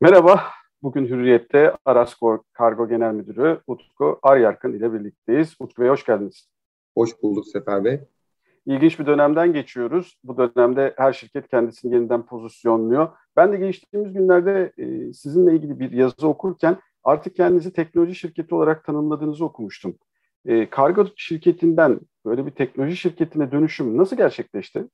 Merhaba, bugün Hürriyet'te Araskor Kargo Genel Müdürü Utku Aryarkın ile birlikteyiz. Utku Bey hoş geldiniz. Hoş bulduk Sefer Bey. İlginç bir dönemden geçiyoruz. Bu dönemde her şirket kendisini yeniden pozisyonluyor. Ben de geçtiğimiz günlerde e, sizinle ilgili bir yazı okurken artık kendinizi teknoloji şirketi olarak tanımladığınızı okumuştum. E, kargo şirketinden böyle bir teknoloji şirketine dönüşüm nasıl gerçekleşti?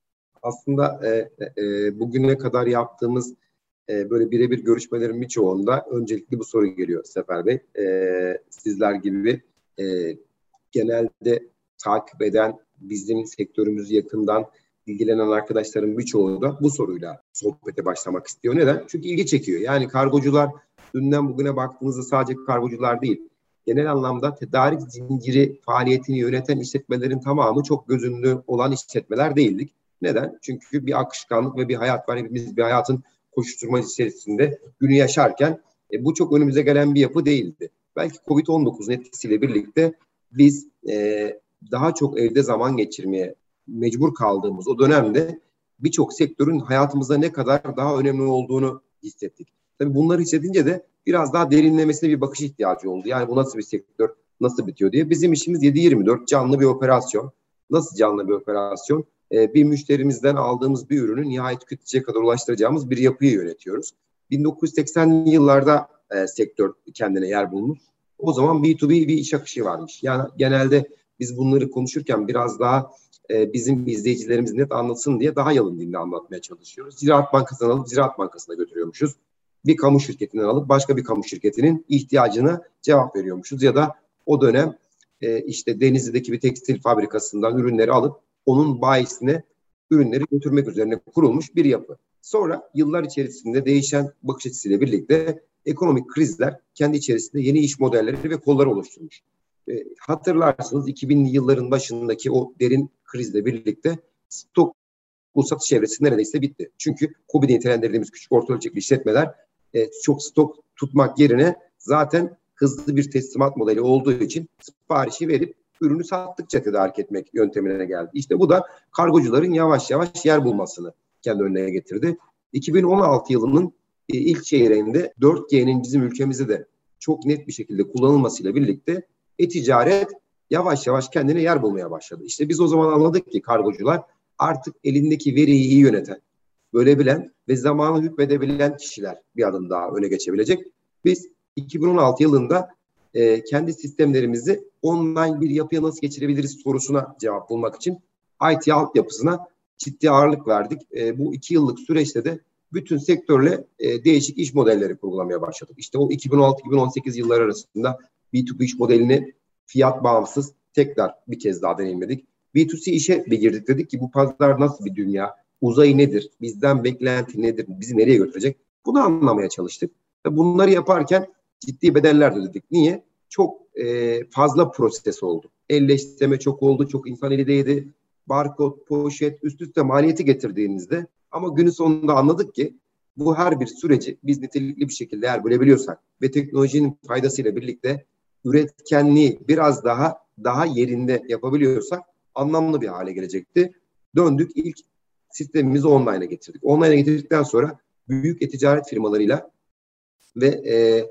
Aslında e, e, bugüne kadar yaptığımız e, böyle birebir görüşmelerin birçoğunda öncelikli bu soru geliyor Sefer Bey. E, sizler gibi e, genelde takip eden, bizim sektörümüzü yakından ilgilenen arkadaşların birçoğu da bu soruyla sohbete başlamak istiyor. Neden? Çünkü ilgi çekiyor. Yani kargocular dünden bugüne baktığınızda sadece kargocular değil, genel anlamda tedarik zinciri faaliyetini yöneten işletmelerin tamamı çok gözünlü olan işletmeler değildik. Neden? Çünkü bir akışkanlık ve bir hayat var. Hepimiz bir hayatın koşuşturma içerisinde günü yaşarken e, bu çok önümüze gelen bir yapı değildi. Belki Covid-19'un etkisiyle birlikte biz e, daha çok evde zaman geçirmeye mecbur kaldığımız o dönemde birçok sektörün hayatımızda ne kadar daha önemli olduğunu hissettik. Tabii bunları hissedince de biraz daha derinlemesine bir bakış ihtiyacı oldu. Yani bu nasıl bir sektör, nasıl bitiyor diye. Bizim işimiz 7-24 canlı bir operasyon. Nasıl canlı bir operasyon? Ee, bir müşterimizden aldığımız bir ürünü nihayet tüketiciye kadar ulaştıracağımız bir yapıyı yönetiyoruz. 1980'li yıllarda e, sektör kendine yer bulmuş. O zaman B2B bir iş akışı varmış. Yani genelde biz bunları konuşurken biraz daha e, bizim izleyicilerimiz net anlatsın diye daha yalın dilde anlatmaya çalışıyoruz. Ziraat Bankası'ndan alıp Ziraat Bankası'na götürüyormuşuz. Bir kamu şirketinden alıp başka bir kamu şirketinin ihtiyacına cevap veriyormuşuz. Ya da o dönem e, işte Denizli'deki bir tekstil fabrikasından ürünleri alıp onun bayisine ürünleri götürmek üzerine kurulmuş bir yapı. Sonra yıllar içerisinde değişen bakış açısıyla birlikte ekonomik krizler kendi içerisinde yeni iş modelleri ve kolları oluşturmuş. E, hatırlarsınız 2000'li yılların başındaki o derin krizle birlikte stok bu satış çevresi neredeyse bitti. Çünkü COBİ'de nitelendirdiğimiz küçük orta ölçekli işletmeler e, çok stok tutmak yerine zaten hızlı bir teslimat modeli olduğu için siparişi verip ürünü sattıkça tedarik etmek yöntemine geldi. İşte bu da kargocuların yavaş yavaş yer bulmasını kendi önüne getirdi. 2016 yılının e, ilk çeyreğinde 4G'nin bizim ülkemizde de çok net bir şekilde kullanılmasıyla birlikte e-ticaret yavaş yavaş kendine yer bulmaya başladı. İşte biz o zaman anladık ki kargocular artık elindeki veriyi iyi yöneten, bölebilen ve zamanı hükmedebilen kişiler bir adım daha öne geçebilecek. Biz 2016 yılında e, kendi sistemlerimizi online bir yapıya nasıl geçirebiliriz sorusuna cevap bulmak için IT altyapısına ciddi ağırlık verdik. E, bu iki yıllık süreçte de bütün sektörle e, değişik iş modelleri kurgulamaya başladık. İşte o 2016-2018 yılları arasında B2B iş modelini fiyat bağımsız tekrar bir kez daha deneyimledik. B2C işe bir girdik dedik ki bu pazar nasıl bir dünya? Uzayı nedir? Bizden beklenti nedir? Bizi nereye götürecek? Bunu anlamaya çalıştık. Bunları yaparken ciddi bedeller ödedik. Niye? Çok e, fazla proses oldu. Elleştirme çok oldu, çok insan eli değdi. Barkod, poşet, üst üste maliyeti getirdiğinizde ama günün sonunda anladık ki bu her bir süreci biz nitelikli bir şekilde eğer bölebiliyorsak ve teknolojinin faydasıyla birlikte üretkenliği biraz daha daha yerinde yapabiliyorsak anlamlı bir hale gelecekti. Döndük ilk sistemimizi online'a getirdik. Online'a getirdikten sonra büyük e-ticaret firmalarıyla ve e,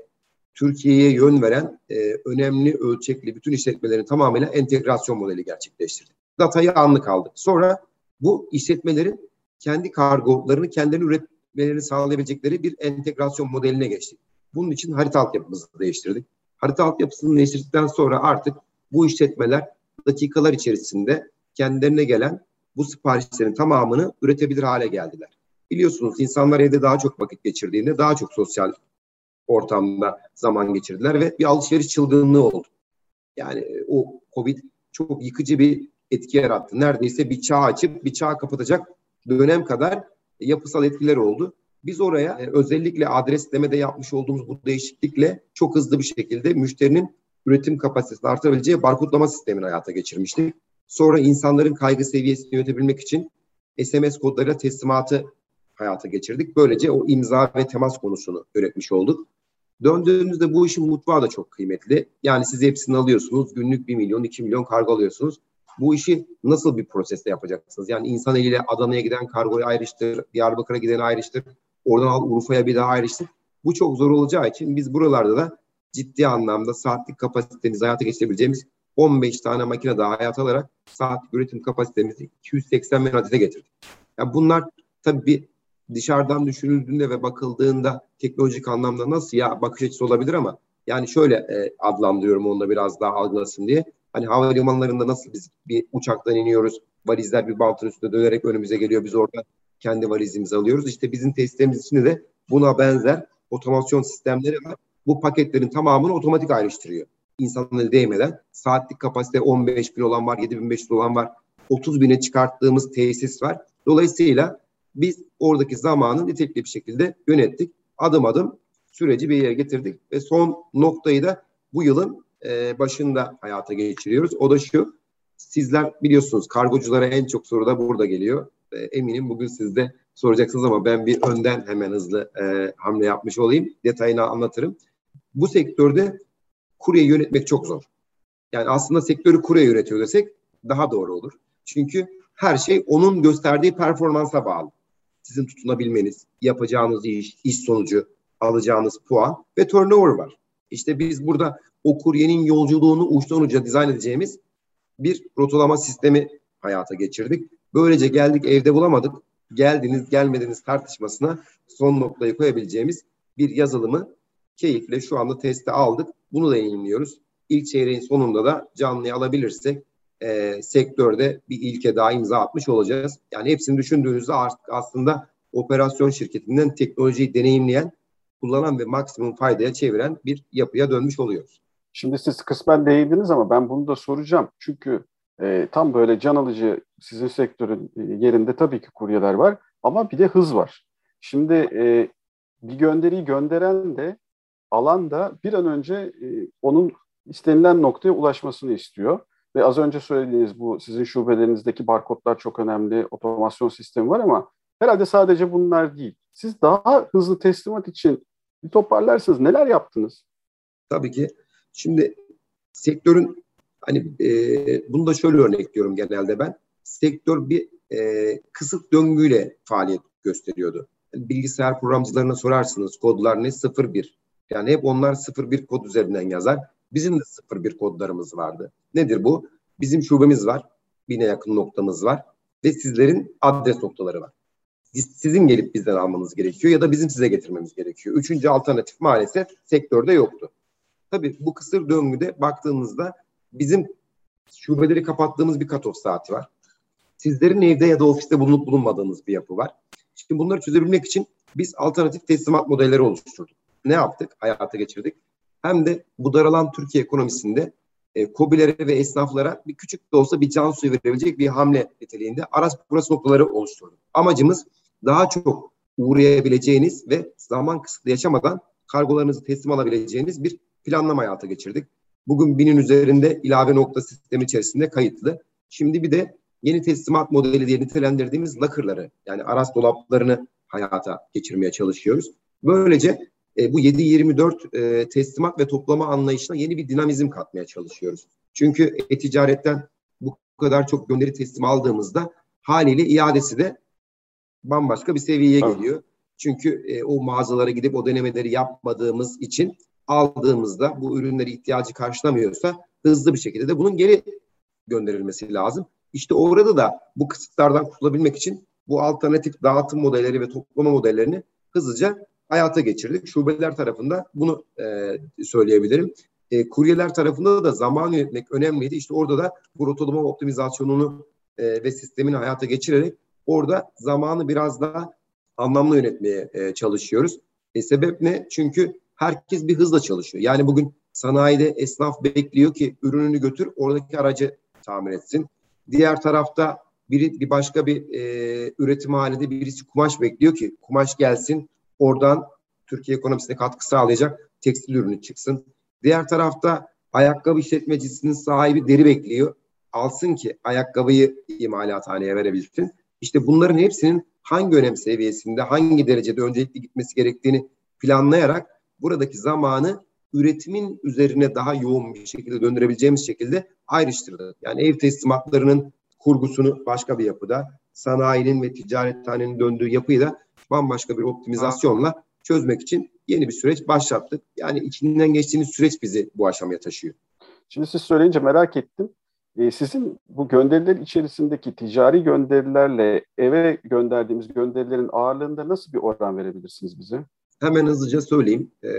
Türkiye'ye yön veren e, önemli ölçekli bütün işletmelerin tamamıyla entegrasyon modeli gerçekleştirdik. Datayı anlık aldık. Sonra bu işletmelerin kendi kargolarını kendileri üretmelerini sağlayabilecekleri bir entegrasyon modeline geçtik. Bunun için harita altyapımızı değiştirdik. Harita altyapısını değiştirdikten sonra artık bu işletmeler dakikalar içerisinde kendilerine gelen bu siparişlerin tamamını üretebilir hale geldiler. Biliyorsunuz insanlar evde daha çok vakit geçirdiğinde daha çok sosyal ortamda zaman geçirdiler ve bir alışveriş çılgınlığı oldu. Yani e, o Covid çok yıkıcı bir etki yarattı. Neredeyse bir çağ açıp bir çağ kapatacak dönem kadar yapısal etkiler oldu. Biz oraya e, özellikle adreslemede yapmış olduğumuz bu değişiklikle çok hızlı bir şekilde müşterinin üretim kapasitesini artabileceği barkodlama sistemini hayata geçirmiştik. Sonra insanların kaygı seviyesini yönetebilmek için SMS kodlarıyla teslimatı hayata geçirdik. Böylece o imza ve temas konusunu öğretmiş olduk. Döndüğünüzde bu işin mutfağı da çok kıymetli. Yani siz hepsini alıyorsunuz. Günlük 1 milyon, 2 milyon kargo alıyorsunuz. Bu işi nasıl bir proseste yapacaksınız? Yani insan eliyle Adana'ya giden kargoyu ayrıştır, Diyarbakır'a gideni ayrıştır, oradan al Urfa'ya bir daha ayrıştır. Bu çok zor olacağı için biz buralarda da ciddi anlamda saatlik kapasitemizi hayata geçirebileceğimiz 15 tane makine daha hayata alarak saatlik üretim kapasitemizi 280 bin adete getirdik. Yani bunlar tabii bir dışarıdan düşünüldüğünde ve bakıldığında teknolojik anlamda nasıl ya bakış açısı olabilir ama yani şöyle e, adlandırıyorum onu da biraz daha algılasın diye. Hani havalimanlarında nasıl biz bir uçaktan iniyoruz, valizler bir bantın üstünde dönerek önümüze geliyor. Biz orada kendi valizimizi alıyoruz. İşte bizim testlerimiz içinde de buna benzer otomasyon sistemleri var. Bu paketlerin tamamını otomatik ayrıştırıyor. İnsanın değmeden. Saatlik kapasite 15 bin olan var, 7500 olan var. 30 bine çıkarttığımız tesis var. Dolayısıyla biz oradaki zamanı nitelikli bir şekilde yönettik. Adım adım süreci bir yere getirdik ve son noktayı da bu yılın e, başında hayata geçiriyoruz. O da şu, sizler biliyorsunuz kargoculara en çok soru da burada geliyor. E, eminim bugün siz de soracaksınız ama ben bir önden hemen hızlı e, hamle yapmış olayım. Detayını anlatırım. Bu sektörde kurye yönetmek çok zor. Yani aslında sektörü kurye yönetiyor desek daha doğru olur. Çünkü her şey onun gösterdiği performansa bağlı. Sizin tutunabilmeniz, yapacağınız iş, iş sonucu, alacağınız puan ve turnover var. İşte biz burada o kuryenin yolculuğunu uçtan uca dizayn edeceğimiz bir rotolama sistemi hayata geçirdik. Böylece geldik evde bulamadık. Geldiniz gelmediniz tartışmasına son noktayı koyabileceğimiz bir yazılımı keyifle şu anda teste aldık. Bunu da yayınlıyoruz. İlk çeyreğin sonunda da canlıya alabilirsek e, sektörde bir ilke daha imza atmış olacağız. Yani hepsini düşündüğünüzde artık aslında operasyon şirketinden teknolojiyi deneyimleyen, kullanan ve maksimum faydaya çeviren bir yapıya dönmüş oluyoruz. Şimdi siz kısmen değindiniz ama ben bunu da soracağım. Çünkü e, tam böyle can alıcı sizin sektörün e, yerinde tabii ki kuryeler var ama bir de hız var. Şimdi e, bir gönderiyi gönderen de alan da bir an önce e, onun istenilen noktaya ulaşmasını istiyor. Ve az önce söylediğiniz bu sizin şubelerinizdeki barkodlar çok önemli, otomasyon sistemi var ama herhalde sadece bunlar değil. Siz daha hızlı teslimat için bir toparlarsınız. Neler yaptınız? Tabii ki. Şimdi sektörün hani e, bunu da şöyle örnekliyorum genelde ben. Sektör bir e, kısıt döngüyle faaliyet gösteriyordu. Yani bilgisayar programcılarına sorarsınız kodlar ne? 01. Yani hep onlar 01 kod üzerinden yazar. Bizim de 01 kodlarımız vardı. Nedir bu? Bizim şubemiz var. Bine yakın noktamız var. Ve sizlerin adres noktaları var. Sizin gelip bizden almanız gerekiyor ya da bizim size getirmemiz gerekiyor. Üçüncü alternatif maalesef sektörde yoktu. Tabii bu kısır döngüde baktığımızda bizim şubeleri kapattığımız bir cut saati var. Sizlerin evde ya da ofiste bulunup bulunmadığınız bir yapı var. Şimdi bunları çözebilmek için biz alternatif teslimat modelleri oluşturduk. Ne yaptık? Hayata geçirdik hem de bu daralan Türkiye ekonomisinde e, COBİ'lere ve esnaflara bir küçük de olsa bir can suyu verebilecek bir hamle niteliğinde araç burası noktaları oluşturduk. Amacımız daha çok uğrayabileceğiniz ve zaman kısıtlı yaşamadan kargolarınızı teslim alabileceğiniz bir planlama hayata geçirdik. Bugün binin üzerinde ilave nokta sistemi içerisinde kayıtlı. Şimdi bir de yeni teslimat modeli diye nitelendirdiğimiz lakırları yani araç dolaplarını hayata geçirmeye çalışıyoruz. Böylece e, bu 7-24 e, teslimat ve toplama anlayışına yeni bir dinamizm katmaya çalışıyoruz. Çünkü e-ticaretten bu kadar çok gönderi teslim aldığımızda haliyle iadesi de bambaşka bir seviyeye geliyor. Çünkü e, o mağazalara gidip o denemeleri yapmadığımız için aldığımızda bu ürünleri ihtiyacı karşılamıyorsa hızlı bir şekilde de bunun geri gönderilmesi lazım. İşte orada da bu kısıtlardan kurtulabilmek için bu alternatif dağıtım modelleri ve toplama modellerini hızlıca hayata geçirdik. Şubeler tarafında bunu e, söyleyebilirim. E, kuryeler tarafında da zaman yönetmek önemliydi. İşte orada da bu rotolama optimizasyonunu e, ve sistemini hayata geçirerek orada zamanı biraz daha anlamlı yönetmeye e, çalışıyoruz. E, sebep ne? Çünkü herkes bir hızla çalışıyor. Yani bugün sanayide esnaf bekliyor ki ürününü götür oradaki aracı tamir etsin. Diğer tarafta biri bir başka bir e, üretim halinde birisi kumaş bekliyor ki kumaş gelsin Oradan Türkiye ekonomisine katkı sağlayacak tekstil ürünü çıksın. Diğer tarafta ayakkabı işletmecisinin sahibi deri bekliyor. Alsın ki ayakkabıyı imalathaneye verebilsin. İşte bunların hepsinin hangi önem seviyesinde, hangi derecede öncelikli gitmesi gerektiğini planlayarak buradaki zamanı üretimin üzerine daha yoğun bir şekilde döndürebileceğimiz şekilde ayrıştırdı. Yani ev teslimatlarının kurgusunu başka bir yapıda, sanayinin ve ticarethanenin döndüğü yapıyı da bambaşka bir optimizasyonla çözmek için yeni bir süreç başlattık. Yani içinden geçtiğimiz süreç bizi bu aşamaya taşıyor. Şimdi siz söyleyince merak ettim. Ee, sizin bu gönderiler içerisindeki ticari gönderilerle eve gönderdiğimiz gönderilerin ağırlığında nasıl bir oran verebilirsiniz bize? Hemen hızlıca söyleyeyim. Ee,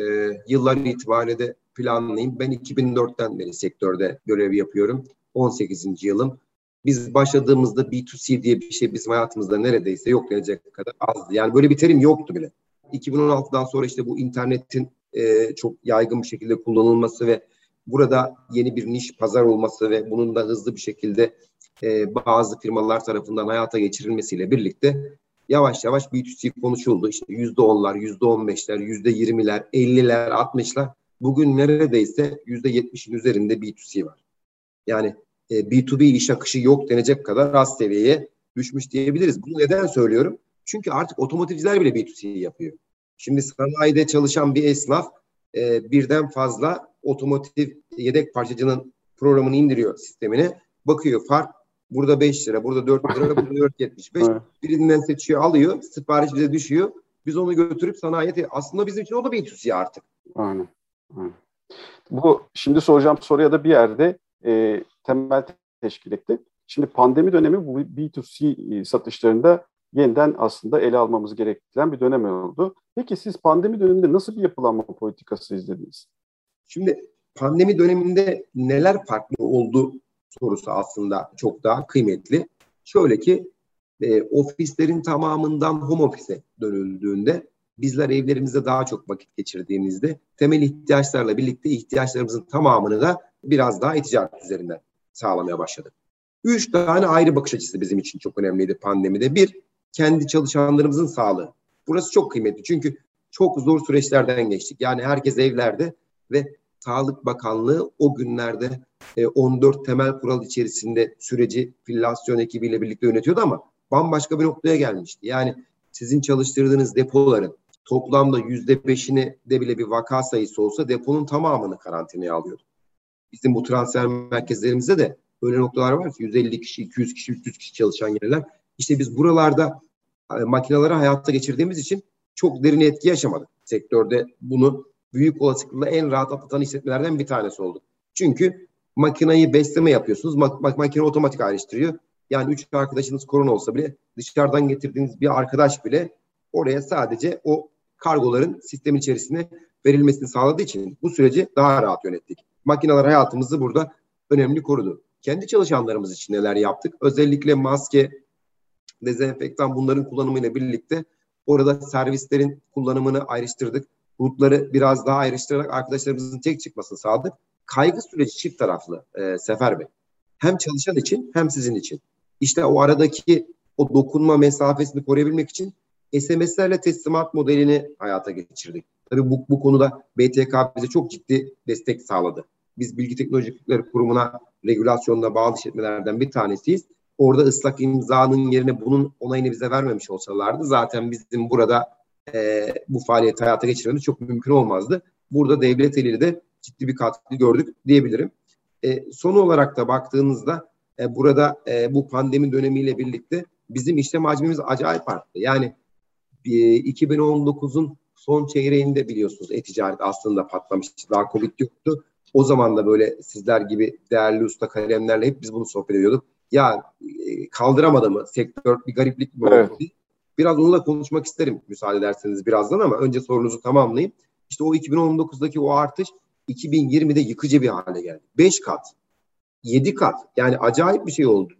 yıllar itibariyle de planlayayım. Ben 2004'ten beri sektörde görev yapıyorum. 18. yılım. Biz başladığımızda B2C diye bir şey bizim hayatımızda neredeyse yok denecek kadar azdı. Yani böyle bir terim yoktu bile. 2016'dan sonra işte bu internetin e, çok yaygın bir şekilde kullanılması ve burada yeni bir niş pazar olması ve bunun da hızlı bir şekilde e, bazı firmalar tarafından hayata geçirilmesiyle birlikte yavaş yavaş B2C konuşuldu. İşte yüzde onlar, yüzde on beşler, yüzde yirmiler, elliler, altmışlar. Bugün neredeyse yüzde yetmişin üzerinde B2C var. Yani e, B2B iş akışı yok denecek kadar az seviyeye düşmüş diyebiliriz. Bunu neden söylüyorum? Çünkü artık otomotivciler bile B2C yapıyor. Şimdi sanayide çalışan bir esnaf e, birden fazla otomotiv yedek parçacının programını indiriyor sistemine. Bakıyor fark burada 5 lira, burada 4 lira, burada 4.75. evet. Birinden seçiyor, alıyor. Sipariş bize düşüyor. Biz onu götürüp sanayiye aslında bizim için o da B2C artık. Aynen. Aynen. Bu şimdi soracağım soruya da bir yerde e, temel teşkil etti. Şimdi pandemi dönemi bu B2C e, satışlarında yeniden aslında ele almamız gerektiren bir dönem oldu. Peki siz pandemi döneminde nasıl bir yapılanma politikası izlediniz? Şimdi pandemi döneminde neler farklı oldu sorusu aslında çok daha kıymetli. Şöyle ki e, ofislerin tamamından home office'e dönüldüğünde bizler evlerimizde daha çok vakit geçirdiğimizde temel ihtiyaçlarla birlikte ihtiyaçlarımızın tamamını da biraz daha e-ticaret üzerinden sağlamaya başladık. Üç tane ayrı bakış açısı bizim için çok önemliydi pandemide. Bir, kendi çalışanlarımızın sağlığı. Burası çok kıymetli çünkü çok zor süreçlerden geçtik. Yani herkes evlerde ve Sağlık Bakanlığı o günlerde 14 e, temel kural içerisinde süreci filyasyon ekibiyle birlikte yönetiyordu ama bambaşka bir noktaya gelmişti. Yani sizin çalıştırdığınız depoların toplamda yüzde beşini de bile bir vaka sayısı olsa deponun tamamını karantinaya alıyordu. Bizim bu transfer merkezlerimizde de öyle noktalar var ki 150 kişi, 200 kişi, 300 kişi çalışan yerler. İşte biz buralarda e, makineleri hayatta geçirdiğimiz için çok derin etki yaşamadık. Sektörde bunu büyük olasılıkla en rahat atlatan hissetmelerden bir tanesi oldu. Çünkü makineyi besleme yapıyorsunuz. Mak- mak- makine otomatik ayrıştırıyor. Yani üç arkadaşınız korona olsa bile dışarıdan getirdiğiniz bir arkadaş bile oraya sadece o kargoların sistemin içerisine verilmesini sağladığı için bu süreci daha rahat yönettik. Makineler hayatımızı burada önemli korudu. Kendi çalışanlarımız için neler yaptık? Özellikle maske, dezenfektan bunların kullanımıyla birlikte orada servislerin kullanımını ayrıştırdık. Rutları biraz daha ayrıştırarak arkadaşlarımızın tek çıkmasını sağladık. Kaygı süreci çift taraflı e, Sefer Bey. Hem çalışan için hem sizin için. İşte o aradaki o dokunma mesafesini koruyabilmek için SMS'lerle teslimat modelini hayata geçirdik. Tabii bu, bu konuda BTK bize çok ciddi destek sağladı. Biz Bilgi Teknolojileri Kurumu'na regülasyonla bağlı işletmelerden bir tanesiyiz. Orada ıslak imzanın yerine bunun onayını bize vermemiş olsalardı zaten bizim burada e, bu faaliyeti hayata geçirmemiz çok mümkün olmazdı. Burada devlet eliyle de ciddi bir katkı gördük diyebilirim. E, son olarak da baktığınızda e, burada e, bu pandemi dönemiyle birlikte bizim işlem hacmimiz acayip arttı. Yani 2019'un son çeyreğinde biliyorsunuz e-ticaret aslında patlamıştı. Daha Covid yoktu. O zaman da böyle sizler gibi değerli usta kalemlerle hep biz bunu sohbet ediyorduk. Ya e, kaldıramadı mı sektör bir gariplik mi evet. oldu? Biraz onunla konuşmak isterim müsaade ederseniz birazdan ama önce sorunuzu tamamlayayım. İşte o 2019'daki o artış 2020'de yıkıcı bir hale geldi. 5 kat, 7 kat yani acayip bir şey oldu.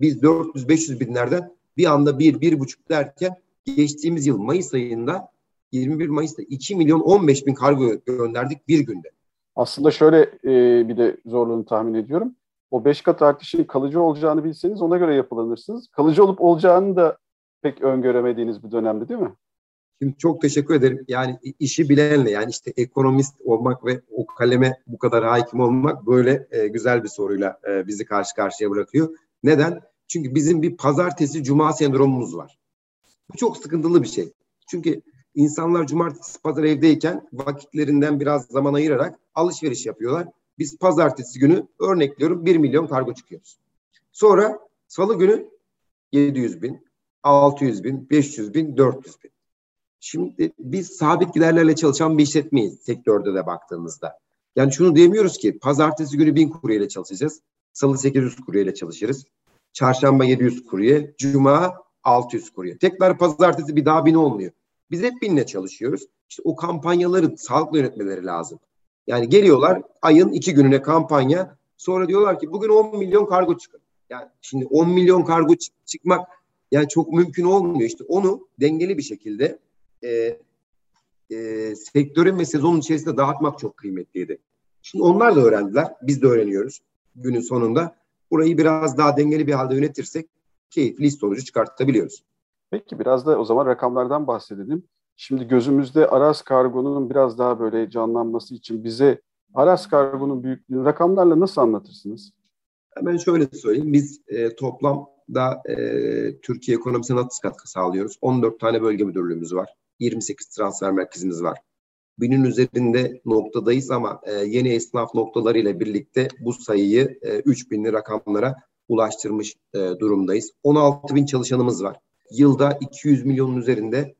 Biz 400-500 binlerden bir anda 1-1,5 derken geçtiğimiz yıl Mayıs ayında 21 Mayıs'ta 2 milyon 15 bin kargo gönderdik bir günde. Aslında şöyle e, bir de zorluğunu tahmin ediyorum. O 5 kat artışın kalıcı olacağını bilseniz ona göre yapılanırsınız. Kalıcı olup olacağını da pek öngöremediğiniz bir dönemdi değil mi? Şimdi çok teşekkür ederim. Yani işi bilenle yani işte ekonomist olmak ve o kaleme bu kadar hakim olmak böyle e, güzel bir soruyla e, bizi karşı karşıya bırakıyor. Neden? Çünkü bizim bir pazartesi cuma sendromumuz var. Bu çok sıkıntılı bir şey. Çünkü insanlar cumartesi pazar evdeyken vakitlerinden biraz zaman ayırarak alışveriş yapıyorlar. Biz pazartesi günü örnekliyorum 1 milyon kargo çıkıyoruz. Sonra salı günü 700 bin, 600 bin, 500 bin, 400 bin. Şimdi biz sabit giderlerle çalışan bir işletmeyiz sektörde de baktığımızda. Yani şunu diyemiyoruz ki pazartesi günü 1000 kuryeyle çalışacağız. Salı 800 kuryeyle çalışırız. Çarşamba 700 kurye, cuma 600 kurye. Tekrar pazartesi bir daha 1000 olmuyor. Biz hep binle çalışıyoruz. İşte o kampanyaları sağlıklı yönetmeleri lazım. Yani geliyorlar ayın iki gününe kampanya. Sonra diyorlar ki bugün 10 milyon kargo çıkın. Yani şimdi 10 milyon kargo çıkmak yani çok mümkün olmuyor. İşte onu dengeli bir şekilde e, e, sektörün ve sezonun içerisinde dağıtmak çok kıymetliydi. Şimdi onlar da öğrendiler. Biz de öğreniyoruz günün sonunda. Burayı biraz daha dengeli bir halde yönetirsek keyifli sonucu çıkartabiliyoruz. Peki biraz da o zaman rakamlardan bahsedelim. Şimdi gözümüzde Aras Kargo'nun biraz daha böyle canlanması için bize Aras Kargo'nun büyüklüğünü rakamlarla nasıl anlatırsınız? Hemen şöyle söyleyeyim. Biz e, toplamda e, Türkiye ekonomisine nasıl katkı sağlıyoruz? 14 tane bölge müdürlüğümüz var. 28 transfer merkezimiz var. Binin üzerinde noktadayız ama e, yeni esnaf noktalarıyla birlikte bu sayıyı e, 3000'li rakamlara ulaştırmış e, durumdayız. 16 bin çalışanımız var. Yılda 200 milyonun üzerinde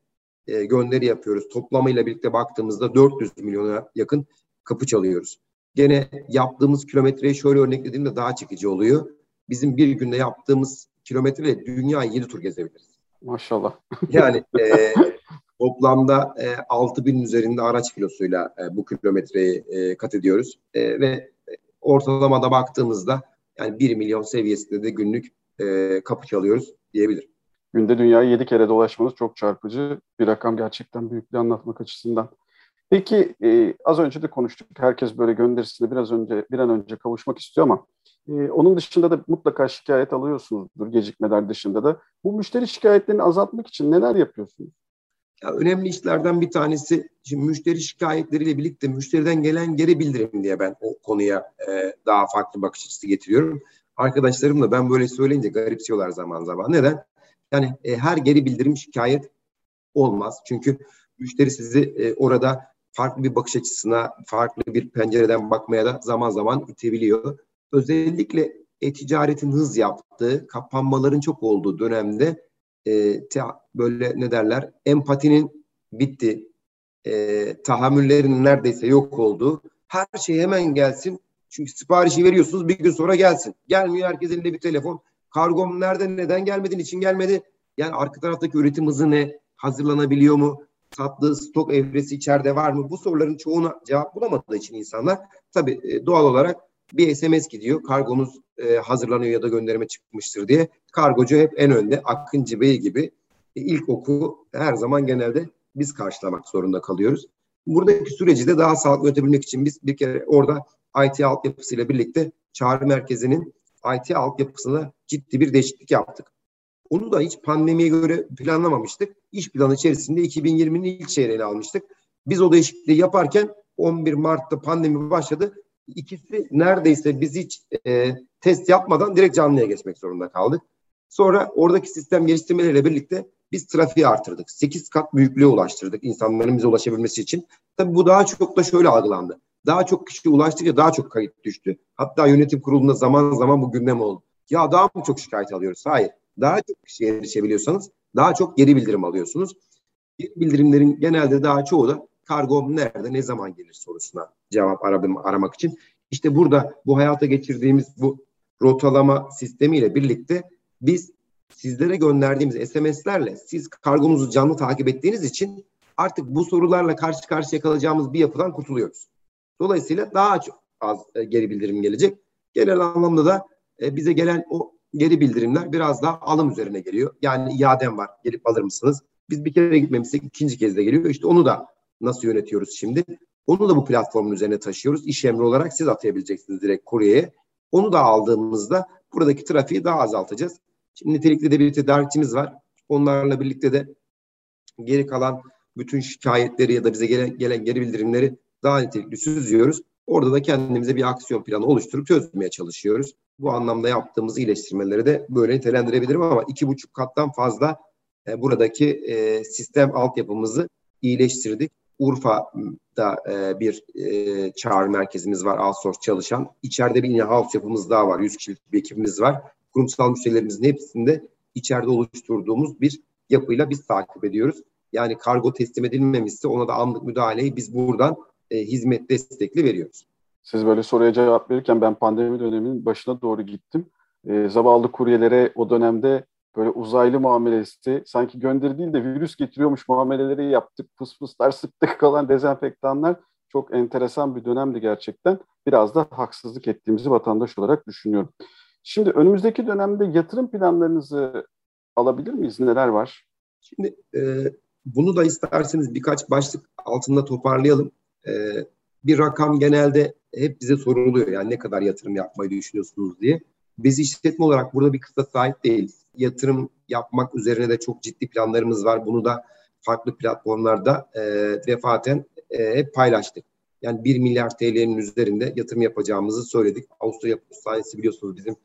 e, gönderi yapıyoruz. Toplamayla birlikte baktığımızda 400 milyona yakın kapı çalıyoruz. Gene yaptığımız kilometreyi şöyle örneklediğimde daha çekici oluyor. Bizim bir günde yaptığımız kilometreyle dünyayı 7 tur gezebiliriz. Maşallah. Yani e, toplamda e, 6 bin üzerinde araç kilosuyla e, bu kilometreyi e, kat ediyoruz. E, ve ortalamada baktığımızda yani 1 milyon seviyesinde de günlük e, kapı çalıyoruz diyebilirim. Günde dünyayı 7 kere dolaşmanız çok çarpıcı bir rakam gerçekten büyüklüğü anlatmak açısından. Peki e, az önce de konuştuk. Herkes böyle gönderisine biraz önce bir an önce kavuşmak istiyor ama e, onun dışında da mutlaka şikayet alıyorsunuzdur gecikmeler dışında da. Bu müşteri şikayetlerini azaltmak için neler yapıyorsunuz? Ya önemli işlerden bir tanesi şimdi müşteri şikayetleriyle birlikte müşteriden gelen geri bildirim diye ben o konuya e, daha farklı bakış açısı getiriyorum. Arkadaşlarım da ben böyle söyleyince garipsiyorlar zaman zaman. Neden? Yani e, her geri bildirim şikayet olmaz. Çünkü müşteri sizi e, orada farklı bir bakış açısına, farklı bir pencereden bakmaya da zaman zaman itebiliyor. Özellikle e-ticaretin hız yaptığı, kapanmaların çok olduğu dönemde e, böyle ne derler, empatinin bitti, e, tahammüllerin neredeyse yok olduğu, her şey hemen gelsin. Çünkü siparişi veriyorsunuz bir gün sonra gelsin. Gelmiyor herkes elinde bir telefon. Kargom nerede, neden gelmedin, için gelmedi. Yani arka taraftaki üretim hızı ne? Hazırlanabiliyor mu? Sattığı stok evresi içeride var mı? Bu soruların çoğuna cevap bulamadığı için insanlar tabii e, doğal olarak bir SMS gidiyor. Kargonuz e, hazırlanıyor ya da gönderime çıkmıştır diye. Kargocu hep en önde. Akıncı Bey gibi e, ilk oku her zaman genelde biz karşılamak zorunda kalıyoruz. Buradaki süreci de daha sağlıklı yönetebilmek için biz bir kere orada IT altyapısıyla birlikte çağrı merkezinin IT altyapısına ciddi bir değişiklik yaptık. Onu da hiç pandemiye göre planlamamıştık. İş planı içerisinde 2020'nin ilk çeyreğini almıştık. Biz o değişikliği yaparken 11 Mart'ta pandemi başladı. İkisi neredeyse biz hiç e, test yapmadan direkt canlıya geçmek zorunda kaldık. Sonra oradaki sistem geliştirmeleriyle birlikte biz trafiği artırdık. 8 kat büyüklüğe ulaştırdık insanların bize ulaşabilmesi için. Tabii bu daha çok da şöyle algılandı. Daha çok kişi ulaştıkça daha çok kayıt düştü. Hatta yönetim kurulunda zaman zaman bu gündem oldu. Ya daha mı çok şikayet alıyoruz? Hayır. Daha çok kişiye erişebiliyorsanız daha çok geri bildirim alıyorsunuz. Geri bildirimlerin genelde daha çoğu da kargom nerede, ne zaman gelir sorusuna cevap aradım, aramak için. İşte burada bu hayata geçirdiğimiz bu rotalama sistemiyle birlikte biz sizlere gönderdiğimiz SMS'lerle siz kargonuzu canlı takip ettiğiniz için artık bu sorularla karşı karşıya kalacağımız bir yapıdan kurtuluyoruz. Dolayısıyla daha az e, geri bildirim gelecek. Genel anlamda da e, bize gelen o geri bildirimler biraz daha alım üzerine geliyor. Yani iadem var gelip alır mısınız? Biz bir kere gitmemişsek ikinci kez de geliyor. İşte onu da nasıl yönetiyoruz şimdi? Onu da bu platformun üzerine taşıyoruz. İş emri olarak siz atayabileceksiniz direkt kuryeye. Onu da aldığımızda buradaki trafiği daha azaltacağız. Şimdi nitelikli de bir tedarikçimiz var. Onlarla birlikte de geri kalan bütün şikayetleri ya da bize gelen, gelen geri bildirimleri daha nitelikli süzüyoruz. Orada da kendimize bir aksiyon planı oluşturup çözmeye çalışıyoruz. Bu anlamda yaptığımız iyileştirmeleri de böyle nitelendirebilirim ama iki buçuk kattan fazla e, buradaki e, sistem altyapımızı iyileştirdik. Urfa'da e, bir e, çağrı merkezimiz var, outsource çalışan. İçeride bir in-house yapımız daha var, 100 kişilik bir ekibimiz var. Kurumsal müşterilerimizin hepsinde içeride oluşturduğumuz bir yapıyla biz takip ediyoruz. Yani kargo teslim edilmemişse ona da anlık müdahaleyi biz buradan e, hizmet destekli veriyoruz. Siz böyle soruya cevap verirken ben pandemi döneminin başına doğru gittim. E, zavallı kuryelere o dönemde böyle uzaylı muamelesi sanki gönderi değil de virüs getiriyormuş muameleleri yaptık. Fıs fıslar sıktık kalan dezenfektanlar çok enteresan bir dönemdi gerçekten. Biraz da haksızlık ettiğimizi vatandaş olarak düşünüyorum. Şimdi önümüzdeki dönemde yatırım planlarınızı alabilir miyiz? Neler var? Şimdi e, bunu da isterseniz birkaç başlık altında toparlayalım. E, bir rakam genelde hep bize soruluyor. Yani ne kadar yatırım yapmayı düşünüyorsunuz diye. Biz işletme olarak burada bir kısa sahip değiliz. Yatırım yapmak üzerine de çok ciddi planlarımız var. Bunu da farklı platformlarda e, defaten e, hep paylaştık. Yani 1 milyar TL'nin üzerinde yatırım yapacağımızı söyledik. Avusturya Postanesi biliyorsunuz bizim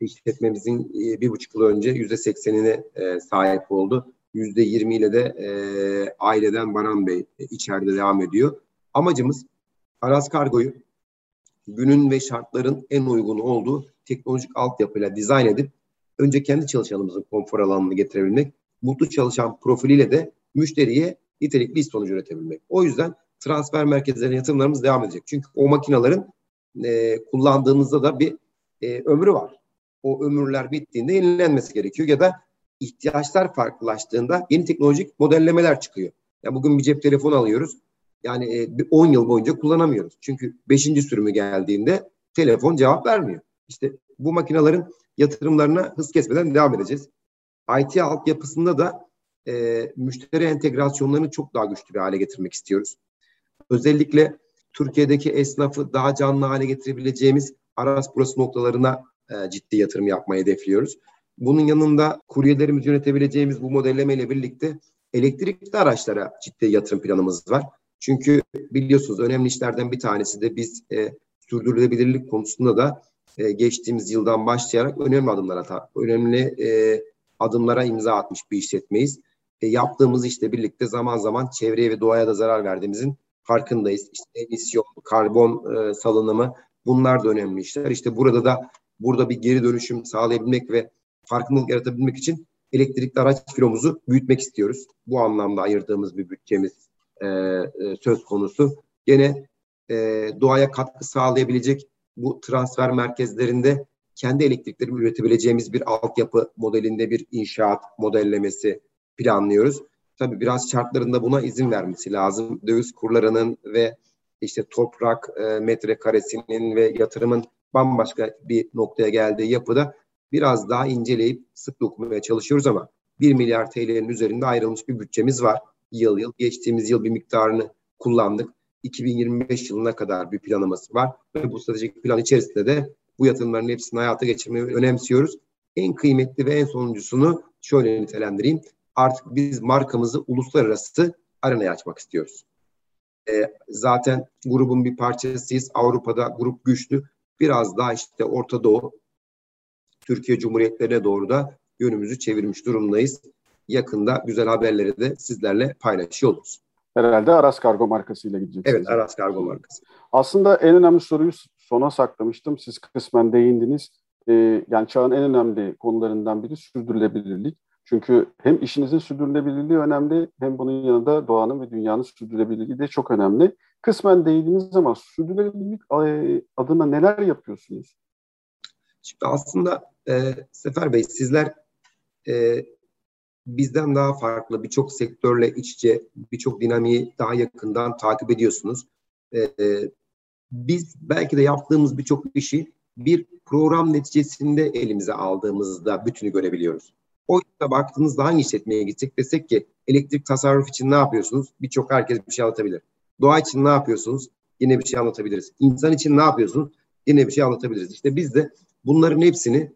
işletmemizin e, bir buçuk yıl önce yüzde seksenine e, sahip oldu. Yüzde yirmi ile de e, aileden Baran Bey e, içeride devam ediyor. Amacımız Aras Kargo'yu günün ve şartların en uygun olduğu teknolojik altyapıyla dizayn edip önce kendi çalışanımızın konfor alanını getirebilmek, mutlu çalışan profiliyle de müşteriye nitelikli iş sonucu üretebilmek. O yüzden transfer merkezlerine yatırımlarımız devam edecek. Çünkü o makinelerin e, kullandığınızda da bir e, ömrü var. O ömürler bittiğinde yenilenmesi gerekiyor ya da ihtiyaçlar farklılaştığında yeni teknolojik modellemeler çıkıyor. Ya bugün bir cep telefonu alıyoruz. Yani e, 10 yıl boyunca kullanamıyoruz. Çünkü 5. sürümü geldiğinde telefon cevap vermiyor. İşte bu makinelerin yatırımlarına hız kesmeden devam edeceğiz. IT altyapısında da e, müşteri entegrasyonlarını çok daha güçlü bir hale getirmek istiyoruz. Özellikle Türkiye'deki esnafı daha canlı hale getirebileceğimiz Aras burası noktalarına e, ciddi yatırım yapmayı hedefliyoruz. Bunun yanında kuryelerimizi yönetebileceğimiz bu modelleme ile birlikte elektrikli araçlara ciddi yatırım planımız var. Çünkü biliyorsunuz önemli işlerden bir tanesi de biz e, sürdürülebilirlik konusunda da e, geçtiğimiz yıldan başlayarak önemli adımlara önemli e, adımlara imza atmış bir işletmeyiz. E, yaptığımız işte birlikte zaman zaman çevreye ve doğaya da zarar verdiğimizin farkındayız. İşte emisyon, karbon e, salınımı bunlar da önemli işler. İşte burada da burada bir geri dönüşüm sağlayabilmek ve farkındalık yaratabilmek için elektrikli araç filomuzu büyütmek istiyoruz. Bu anlamda ayırdığımız bir bütçemiz e, e, söz konusu. Gene e, doğaya katkı sağlayabilecek bu transfer merkezlerinde kendi elektriklerimi üretebileceğimiz bir altyapı modelinde bir inşaat modellemesi planlıyoruz. Tabii biraz şartlarında buna izin vermesi lazım. Döviz kurlarının ve işte toprak e, metrekaresinin ve yatırımın bambaşka bir noktaya geldiği yapıda biraz daha inceleyip sık dokunmaya çalışıyoruz ama 1 milyar TL'nin üzerinde ayrılmış bir bütçemiz var. Yıl yıl geçtiğimiz yıl bir miktarını kullandık. 2025 yılına kadar bir planımız var ve bu stratejik plan içerisinde de bu yatırımların hepsini hayata geçirmeyi önemsiyoruz. En kıymetli ve en sonuncusunu şöyle nitelendireyim. Artık biz markamızı uluslararası arenaya açmak istiyoruz. E, zaten grubun bir parçasıyız. Avrupa'da grup güçlü. Biraz daha işte Orta Doğu, Türkiye Cumhuriyetlerine doğru da yönümüzü çevirmiş durumdayız. Yakında güzel haberleri de sizlerle paylaşıyor oluruz. Herhalde Aras Kargo markasıyla gideceksiniz. Evet, Aras Kargo markası. Aslında en önemli soruyu sona saklamıştım. Siz kısmen değindiniz. Ee, yani çağın en önemli konularından biri sürdürülebilirlik. Çünkü hem işinizin sürdürülebilirliği önemli hem bunun yanında doğanın ve dünyanın sürdürülebilirliği de çok önemli. Kısmen değindiniz ama sürdürülebilirlik e, adına neler yapıyorsunuz? Şimdi aslında e, Sefer Bey sizler e, bizden daha farklı birçok sektörle iç içe birçok dinamiği daha yakından takip ediyorsunuz. E, biz belki de yaptığımız birçok işi bir program neticesinde elimize aldığımızda bütünü görebiliyoruz. O yüzden baktığınızda hangi işletmeye gidecek desek ki elektrik tasarruf için ne yapıyorsunuz? Birçok herkes bir şey anlatabilir. Doğa için ne yapıyorsunuz? Yine bir şey anlatabiliriz. İnsan için ne yapıyorsunuz? Yine bir şey anlatabiliriz. İşte biz de bunların hepsini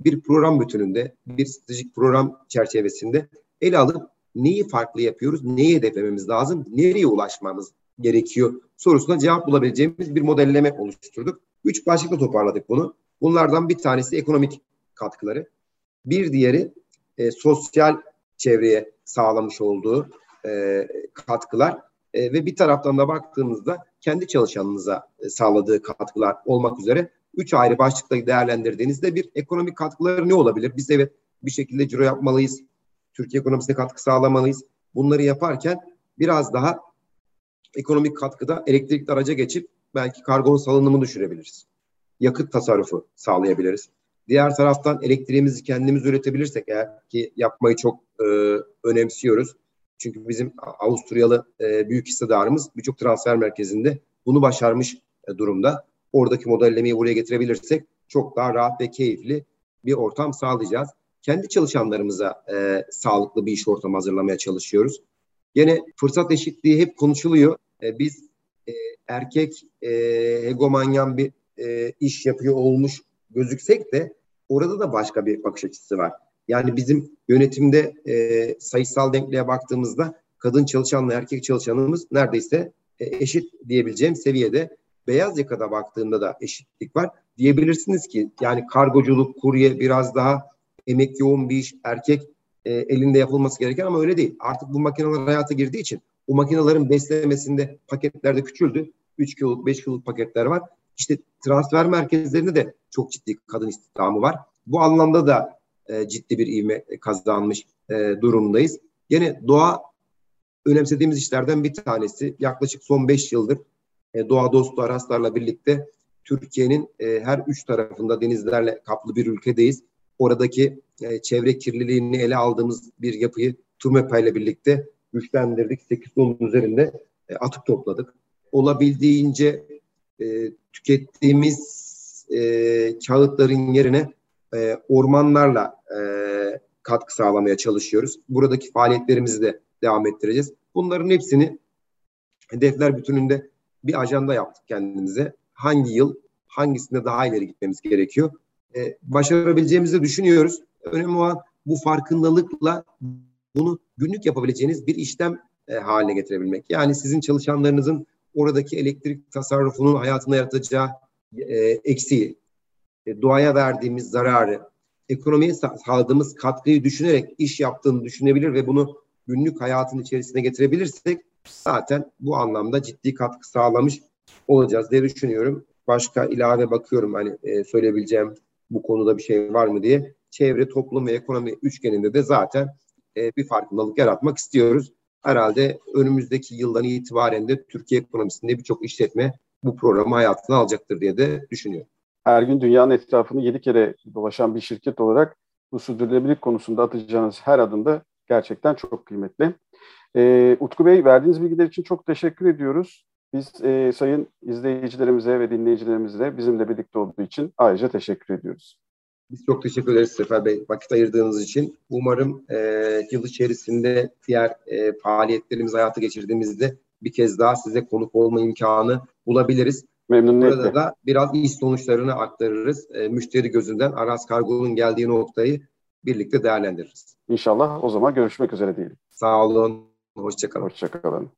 bir program bütününde, bir stratejik program çerçevesinde ele alıp neyi farklı yapıyoruz, neyi hedeflememiz lazım, nereye ulaşmamız gerekiyor sorusuna cevap bulabileceğimiz bir modelleme oluşturduk. Üç başlıkla toparladık bunu. Bunlardan bir tanesi ekonomik katkıları. Bir diğeri e, sosyal çevreye sağlamış olduğu e, katkılar e, ve bir taraftan da baktığımızda kendi çalışanınıza e, sağladığı katkılar olmak üzere üç ayrı başlıkla değerlendirdiğinizde bir ekonomik katkıları ne olabilir? Biz evet bir şekilde ciro yapmalıyız. Türkiye ekonomisine katkı sağlamalıyız. bunları yaparken biraz daha ekonomik katkıda elektrikli araca geçip belki karbon salınımını düşürebiliriz. Yakıt tasarrufu sağlayabiliriz. Diğer taraftan elektriğimizi kendimiz üretebilirsek eğer ki yapmayı çok e, önemsiyoruz. Çünkü bizim Avusturyalı e, büyük hissedarımız birçok transfer merkezinde bunu başarmış e, durumda. Oradaki modellemeyi buraya getirebilirsek çok daha rahat ve keyifli bir ortam sağlayacağız. Kendi çalışanlarımıza e, sağlıklı bir iş ortamı hazırlamaya çalışıyoruz. Yine fırsat eşitliği hep konuşuluyor. E, biz e, erkek e, hegemonyan bir e, iş yapıyor olmuş gözüksek de orada da başka bir bakış açısı var. Yani bizim yönetimde e, sayısal denkliğe baktığımızda kadın çalışanla erkek çalışanımız neredeyse e, eşit diyebileceğim seviyede. Beyaz yakada baktığımda da eşitlik var. Diyebilirsiniz ki yani kargoculuk, kurye biraz daha emek yoğun bir iş, erkek e, elinde yapılması gereken ama öyle değil. Artık bu makineler hayata girdiği için o makinelerin beslemesinde paketler de küçüldü. 3 kiloluk, 5 kiloluk paketler var. İşte transfer merkezlerinde de çok ciddi kadın istihdamı var. Bu anlamda da e, ciddi bir ivme kazanmış e, durumdayız. Yine doğa önemsediğimiz işlerden bir tanesi. Yaklaşık son 5 yıldır e, doğa dostu araçlarla birlikte Türkiye'nin e, her üç tarafında denizlerle kaplı bir ülkedeyiz. Oradaki e, çevre kirliliğini ele aldığımız bir yapıyı TURMEPA ile birlikte güçlendirdik. 8 tonun üzerinde atık topladık. Olabildiğince tükettiğimiz kağıtların yerine ormanlarla katkı sağlamaya çalışıyoruz. Buradaki faaliyetlerimizi de devam ettireceğiz. Bunların hepsini hedefler bütününde bir ajanda yaptık kendimize. Hangi yıl hangisinde daha ileri gitmemiz gerekiyor? Ee, başarabileceğimizi düşünüyoruz. Önemli olan bu farkındalıkla bunu günlük yapabileceğiniz bir işlem e, haline getirebilmek. Yani sizin çalışanlarınızın oradaki elektrik tasarrufunun hayatında yaratacağı e, eksiği, e, doğaya verdiğimiz zararı, ekonomiye sağladığımız katkıyı düşünerek iş yaptığını düşünebilir ve bunu günlük hayatın içerisine getirebilirsek zaten bu anlamda ciddi katkı sağlamış olacağız diye düşünüyorum. Başka ilave bakıyorum hani e, söyleyebileceğim bu konuda bir şey var mı diye. Çevre, toplum ve ekonomi üçgeninde de zaten e, bir farkındalık yaratmak istiyoruz. Herhalde önümüzdeki yıldan itibaren de Türkiye ekonomisinde birçok işletme bu programı hayatına alacaktır diye de düşünüyorum. Her gün dünyanın etrafını yedi kere dolaşan bir şirket olarak bu sürdürülebilirlik konusunda atacağınız her adımda gerçekten çok kıymetli. E, Utku Bey verdiğiniz bilgiler için çok teşekkür ediyoruz. Biz e, sayın izleyicilerimize ve dinleyicilerimize bizimle birlikte olduğu için ayrıca teşekkür ediyoruz. Biz çok teşekkür ederiz Sefer Bey vakit ayırdığınız için. Umarım e, yıl içerisinde diğer e, faaliyetlerimizi hayata geçirdiğimizde bir kez daha size konuk olma imkanı bulabiliriz. Memnuniyetle. Burada da biraz iş sonuçlarını aktarırız. E, müşteri gözünden Aras Kargo'nun geldiği noktayı birlikte değerlendiririz. İnşallah o zaman görüşmek üzere diyelim. Sağ olun. Hoşçakalın. Hoşçakalın.